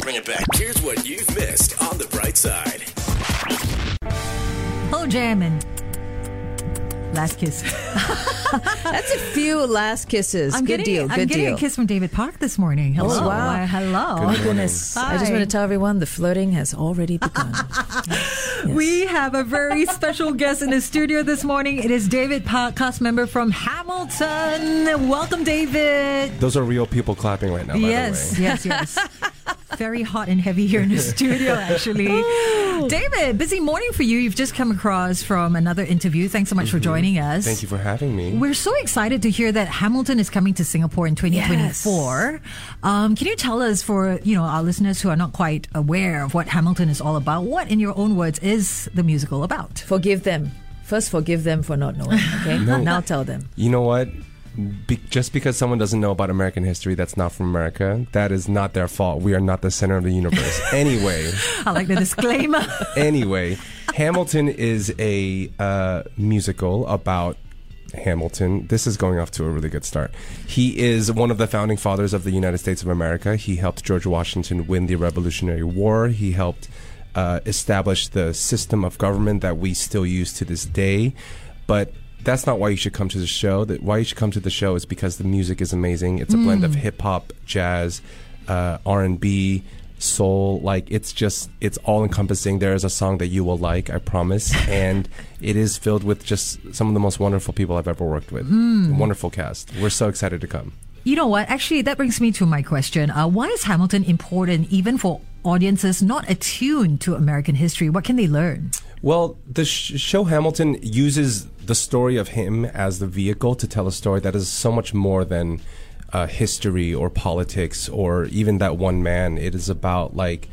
Bring it back. Here's what you've missed on the bright side. Hello, Jam Last Kiss. That's a few last kisses. I'm good getting, deal. I'm Good getting deal. a kiss from David Park this morning. Hello. Oh, wow. Why, hello. Oh my goodness. I just want to tell everyone the flirting has already begun. We have a very special guest in the studio this morning. It is David Park, cast member from Hamilton. Welcome, David. Those are real people clapping right now. By yes, the way. yes, yes. Very hot and heavy here in the studio, actually. David, busy morning for you. You've just come across from another interview. Thanks so much for joining us. Thank you for having me. We're so excited to hear that Hamilton is coming to Singapore in 2024. Um, can you tell us, for you know our listeners who are not quite aware of what Hamilton is all about, what, in your own words, is the musical about? forgive them. First, forgive them for not knowing. Okay. Now tell them. You know what? Be- just because someone doesn't know about American history that's not from America, that is not their fault. We are not the center of the universe. anyway, I like the disclaimer. anyway, Hamilton is a uh, musical about Hamilton. This is going off to a really good start. He is one of the founding fathers of the United States of America. He helped George Washington win the Revolutionary War. He helped uh, establish the system of government that we still use to this day. But that's not why you should come to the show. That why you should come to the show is because the music is amazing. It's a blend of hip hop, jazz, uh, R and B, soul. Like it's just it's all encompassing. There is a song that you will like, I promise, and it is filled with just some of the most wonderful people I've ever worked with. Wonderful cast. We're so excited to come. You know what? Actually, that brings me to my question. Uh, why is Hamilton important even for audiences not attuned to American history? What can they learn? Well, the sh- show Hamilton uses the story of him as the vehicle to tell a story that is so much more than uh, history or politics or even that one man. It is about like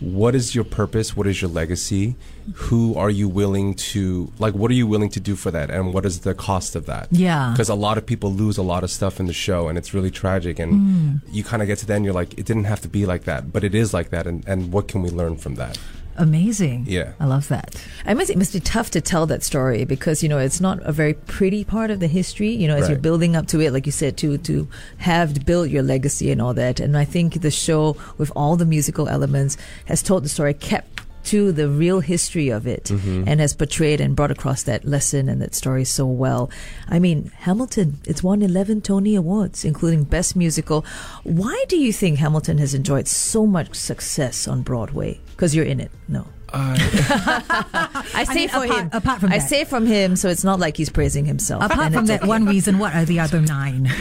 what is your purpose? What is your legacy? Who are you willing to like? What are you willing to do for that? And what is the cost of that? Yeah. because a lot of people lose a lot of stuff in the show, and it's really tragic. And you kind of get to the end, you're like, it didn't have to be like that, but it is like that. And and what can we learn from that? Amazing. Yeah. I love that. I must it must be tough to tell that story because you know it's not a very pretty part of the history. You know, as you're building up to it, like you said, to to have built your legacy and all that. And I think the show, with all the musical elements, has told the story, kept to the real history of it, Mm-hmm. and has portrayed and brought across that lesson and that story so well. I mean, Hamilton, it's won 11 Tony Awards, including Best Musical. Why do you think Hamilton has enjoyed so much success on Broadway? Because you're in it. No. I say mean, for apart- him. apart from I that. say from him, so it's not like he's praising himself. Apart from that okay. one reason, what are the other nine?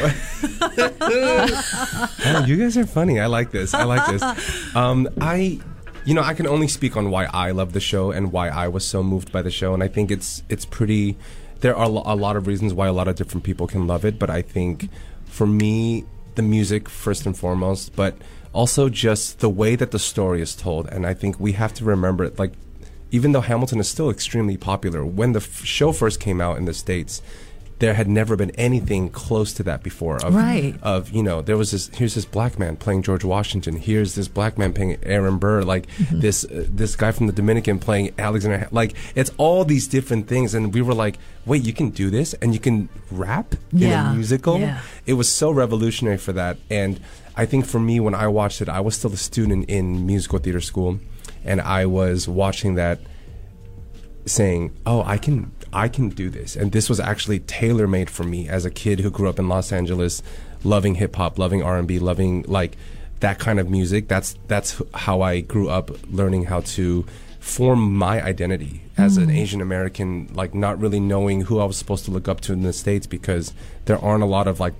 Oh, you guys are funny. I like this. I like this. Um, I, you know, I can only speak on why I love the show and why I was so moved by the show, and I think it's it's pretty. There are a lot of reasons why a lot of different people can love it, but I think for me, the music first and foremost, but also just the way that the story is told, and I think we have to remember it. Like, even though Hamilton is still extremely popular, when the f- show first came out in the states. There had never been anything close to that before. Of, Right. of you know there was this here's this black man playing George Washington here's this black man playing Aaron Burr like Mm-hmm. this uh, this guy from the Dominican playing Alexander like it's all these different things and we were like wait you can do this and you can rap in a musical Yeah. it was so revolutionary for that and I think for me when I watched it I was still a student in musical theater school and I was watching that saying, "Oh, I can I can do this." And this was actually tailor-made for me as a kid who grew up in Los Angeles, loving hip hop, loving R&B, loving like that kind of music. That's that's how I grew up learning how to form my identity as an hmm. Asian American, like not really knowing who I was supposed to look up to in the states because there aren't a lot of like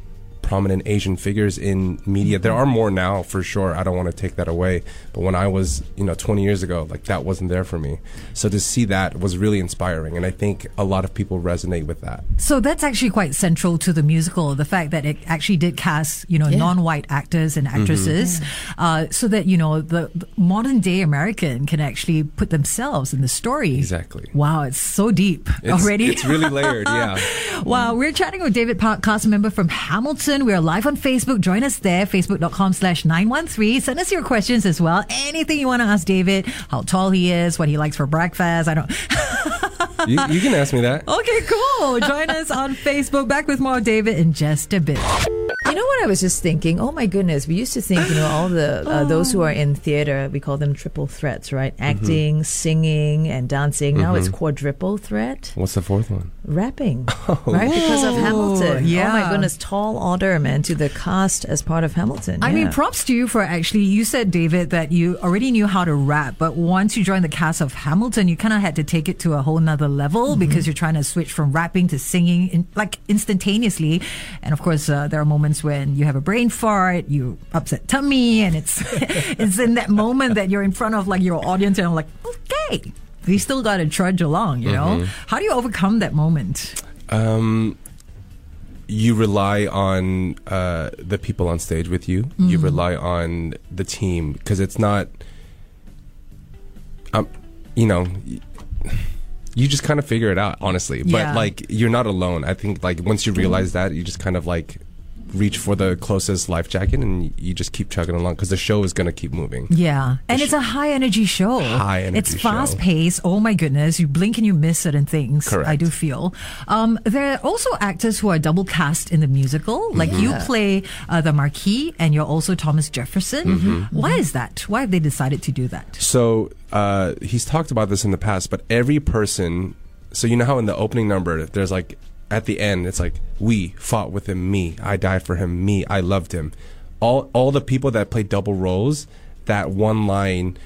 prominent Asian figures in media. There are more now for sure. I don't want to take that away. But when I was, you know, 20 years ago, like that wasn't there for me. So to see that was really inspiring. And I think a lot of people resonate with that. So that's actually quite central to the musical, the fact that it actually did cast, you know, Yeah. non-white actors and actresses, uh, so that, you know, the, the modern day American can actually put themselves in the story. Exactly. Wow, it's so deep It's, already. It's really layered. Yeah. Wow, we're chatting with David Park, cast member from Hamilton. We're live on Facebook. Join us there, facebook.com slash 913. Send us your questions as well. Anything you want to ask David, how tall he is, what he likes for breakfast. I don't. You, you can ask me that. Okay, cool. Join us on Facebook. Back with more David in just a bit. You know what I was just thinking? Oh my goodness, we used to think, you know, all the uh, those who are in theater, we call them triple threats, right? Acting, singing, and dancing. Now it's quadruple threat, What's the fourth one? rapping, right? Because of Hamilton. Yeah. Oh my goodness, tall order, man, to the cast as part of Hamilton. I mean, props to you for actually. You said, David, that you already knew how to rap, but once you joined the cast of Hamilton, you kind of had to take it to a whole nother level Mm-hmm. because you're trying to switch from rapping to singing in, like instantaneously. And of course, uh, there are moments when you have a brain fart, you upset tummy, and it's it's in that moment that you're in front of like your audience, and I'm like, okay. You still got to trudge along, you know? How do you overcome that moment? Um, you rely on uh, the people on stage with you. You rely on the team because it's not. Um, you know, you just kind of figure it out, honestly. But Yeah. like, you're not alone. I think like once you realize that, you just kind of like reach for the closest life jacket and you just keep chugging along because the show is gonna keep moving. Yeah, and it's a high energy show. High energy It's fast paced. Oh my goodness, you blink and you miss certain things. Correct. I do feel. Um, there are also actors who are double cast in the musical. Like you play uh, the Marquis, and you're also Thomas Jefferson. Mm-hmm. Why is that? Why have they decided to do that? So uh, he's talked about this in the past, but every person. So you know how in the opening number, there's like at the end, it's like we fought with him, me, I died for him, me, I loved him. All all the people that play double roles, that one line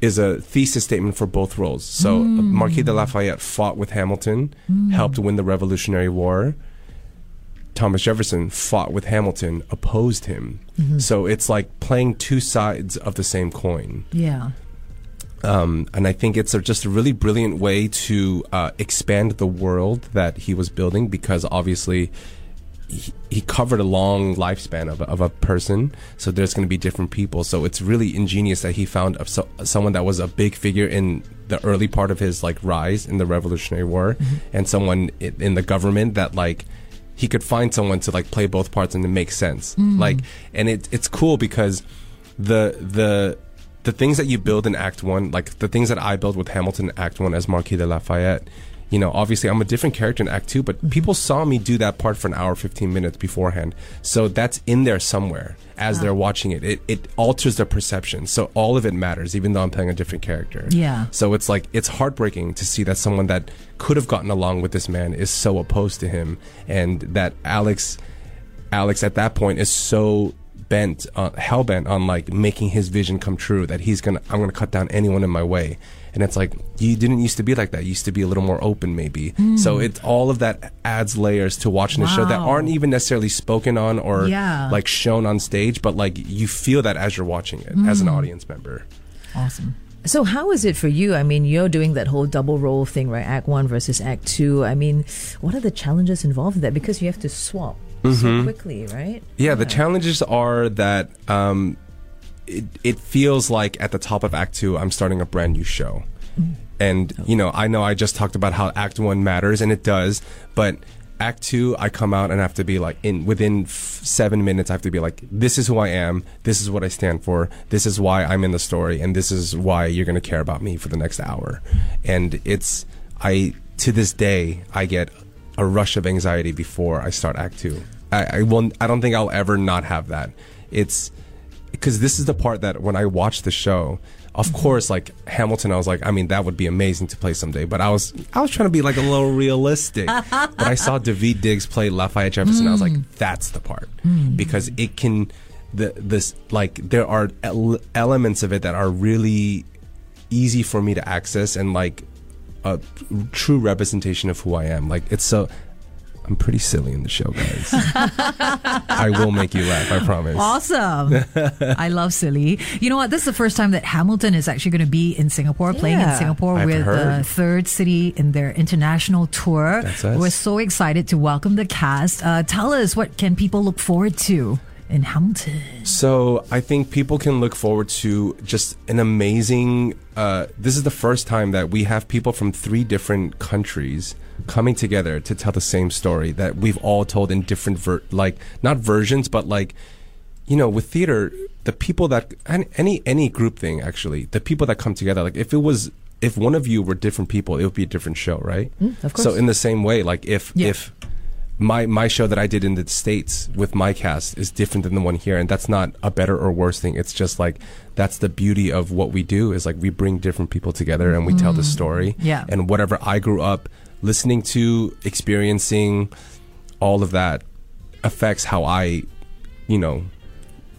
is a thesis statement for both roles. So uh, mm. Marquis de Lafayette fought with Hamilton, mm. helped win the Revolutionary War. Thomas Jefferson fought with Hamilton, opposed him. Mm-hmm. So it's like playing two sides of the same coin. Yeah. Um, and I think it's a, just a really brilliant way to uh, expand the world that he was building because obviously he, he covered a long lifespan of a, of a person. So there's going to be different people. So it's really ingenious that he found a, so, someone that was a big figure in the early part of his like rise in the Revolutionary War and someone in the government that like he could find someone to like play both parts and it makes sense. Like, and it, it's cool because the the the things that you build in Act One, like the things that I built with Hamilton in Act One as Marquis de Lafayette, you know, obviously I'm a different character in Act Two, but mm-hmm. people saw me do that part for an hour, 15 minutes beforehand. So that's in there somewhere as they're watching it. It, it alters their perception. So all of it matters, even though I'm playing a different character. Yeah. So it's like, it's heartbreaking to see that someone that could have gotten along with this man is so opposed to him and that Alex Alex at that point is so bent, uh, hell bent on like making his vision come true that he's gonna, I'm gonna cut down anyone in my way. And it's like you didn't used to be like that. You used to be a little more open, maybe. So it's all of that adds layers to watching the show that aren't even necessarily spoken on or Yeah. like shown on stage, but like you feel that as you're watching it as an audience member. Awesome. So how is it for you? I mean, you're doing that whole double role thing, right? Act one versus act two. I mean, what are the challenges involved in that? Because you have to swap so quickly, right? Yeah, the challenges are that um, it, it feels like at the top of Act Two, I'm starting a brand new show. And, you know, I know I just talked about how Act One matters, and it does, but Act Two, I come out and I have to be like, in within f- seven minutes, I have to be like, this is who I am, this is what I stand for, this is why I'm in the story, and this is why you're going to care about me for the next hour. And it's, I, to this day, I get a rush of anxiety before I start Act Two. I, I will. I don't think I'll ever not have that. It's because this is the part that when I watched the show, of mm-hmm. course, like Hamilton, I was like, I mean, that would be amazing to play someday. But I was, I was trying to be like a little realistic. but I saw Daveed Diggs play Lafayette Jefferson. I was like, mm. that's the part mm. because it can, the this like there are elements of it that are really easy for me to access and like a true representation of who I am. Like it's so. I'm pretty silly in the show, guys. I will make you laugh. I promise. Awesome. I love silly. You know what? This is the first time that Hamilton is actually going to be in Singapore, playing in Yeah. Singapore I've with the third city in their international tour. That's us. We're so excited to welcome the cast. Uh, tell us what can people look forward to in Hamilton? So I think people can look forward to just an amazing. Uh, this is the first time that we have people from three different countries coming together to tell the same story that we've all told in different ver- like not versions, but like you know, with theater, the people that and any any group thing actually, the people that come together, like if it was if one of you were different people, it would be a different show, right? Mm, of So in the same way, like if Yeah. if my my show that I did in the states with my cast is different than the one here, and that's not a better or worse thing. It's just like that's the beauty of what we do is like we bring different people together and we tell the mm. story. Yeah. And whatever I grew up listening to, experiencing, all of that affects how I, you know,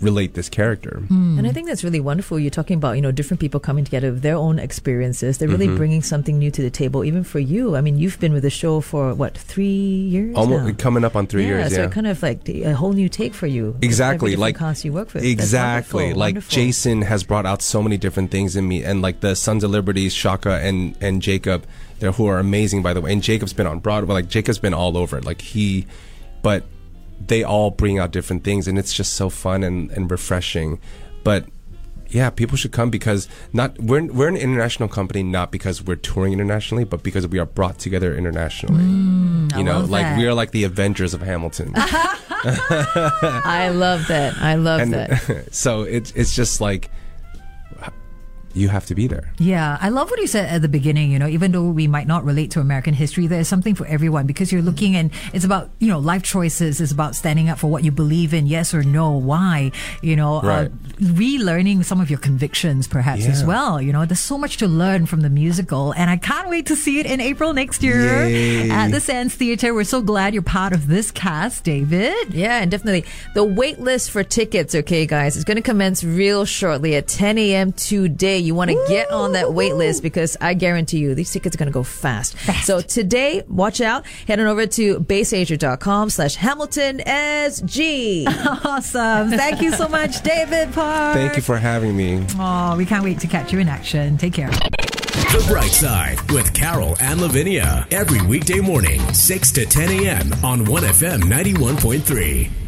relate this character. And I think that's really wonderful. You're talking about, you know, different people coming together with their own experiences. They're really Mm-hmm. bringing something new to the table, even for you. I mean, you've been with the show for what, three years? Almost now? coming up on three yeah, years. so Yeah. it kind of like a whole new take for you. exactly like cast you work with. Exactly wonderful, like wonderful. jason has brought out so many different things in me and like the sons of liberty shaka and and jacob they're who are amazing by the way and jacob's been on broadway like jacob's been all over it like he but they all bring out different things and it's just so fun and, and refreshing but yeah people should come because not we're, we're an international company not because we're touring internationally but because we are brought together internationally Mm, I you know love like that. we are like the avengers of hamilton I love that. I love and that. so it's it's just like you have to be there. Yeah, I love what you said at the beginning. You know, even though we might not relate to American history, there's something for everyone because you're looking and it's about you know life choices. It's about standing up for what you believe in, yes or no, why. You know, Right. uh, relearning some of your convictions perhaps as well. You know, there's so much to learn from the musical, and I can't wait to see it in April next year Yay. at the Sands Theatre. We're so glad you're part of this cast, David. Yeah, and definitely the wait list for tickets, okay, guys, is going to commence real shortly at 10 a.m. today. You want to get on that wait list because I guarantee you these tickets are going to go fast. So today, watch out. Head on over to baseasia.com slash Hamilton SG. Awesome! Thank you so much, David Park. Thank you for having me. Oh, we can't wait to catch you in action. Take care. The Bright Side with Carol and Lavinia. Every weekday morning, 6 to 10 a.m. on 1FM 91.3.